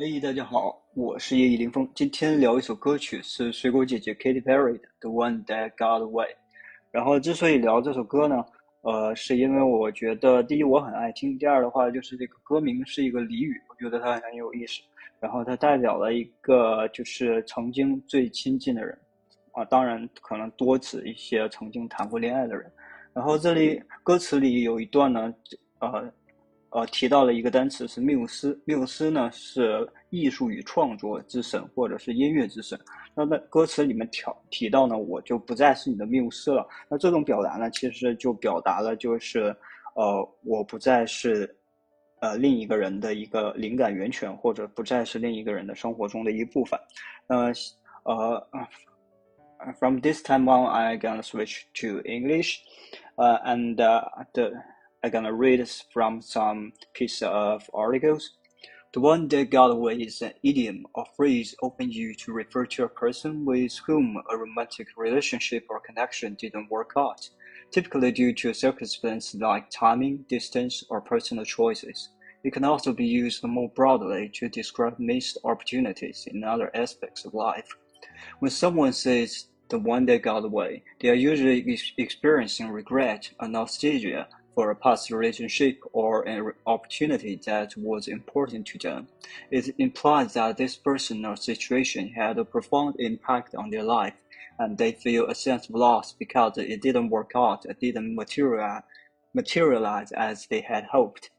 嘿，大家好，我是叶一林峰。今天聊一首歌曲，是水果姐姐 Katy Perry 的《The One That Got Away》。然后之所以聊这首歌呢，呃，是因为我觉得第一我很爱听，第二的话就是这个歌名是一个俚语，我觉得它很有意思。然后它代表了一个就是曾经最亲近的人，啊，当然可能多指一些曾经谈过恋爱的人。然后这里歌词里有一段呢，呃。呃，提到了一个单词是缪斯，缪斯呢是艺术与创作之神，或者是音乐之神。那在歌词里面提提到呢，我就不再是你的缪斯了。那这种表达呢，其实就表达了就是，呃，我不再是，呃，另一个人的一个灵感源泉，或者不再是另一个人的生活中的一部分。呃，呃，from this time on, I gonna switch to English, uh, and the I'm gonna read from some piece of articles. The one that got away is an idiom or phrase often used to refer to a person with whom a romantic relationship or connection didn't work out, typically due to circumstances like timing, distance, or personal choices. It can also be used more broadly to describe missed opportunities in other aspects of life. When someone says the one that got away, they are usually ex experiencing regret or nostalgia for a past relationship or an opportunity that was important to them. It implies that this person or situation had a profound impact on their life, and they feel a sense of loss because it didn't work out, it didn't materialize, materialize as they had hoped.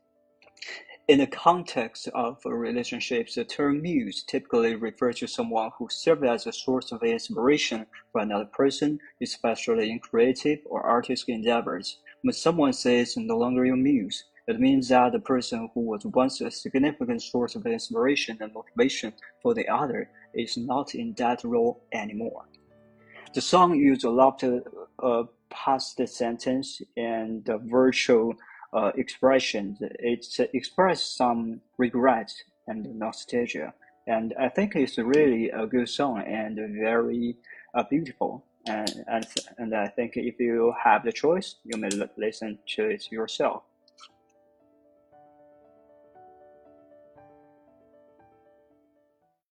In the context of relationships, the term muse typically refers to someone who serves as a source of inspiration for another person, especially in creative or artistic endeavors. When someone says no longer your muse, it means that the person who was once a significant source of inspiration and motivation for the other is not in that role anymore. The song used a lot of uh, past sentence and uh, virtual uh, expressions. It expresses some regret and nostalgia, and I think it's really a good song and very uh, beautiful and and and I think if you have the choice, you may listen to it yourself.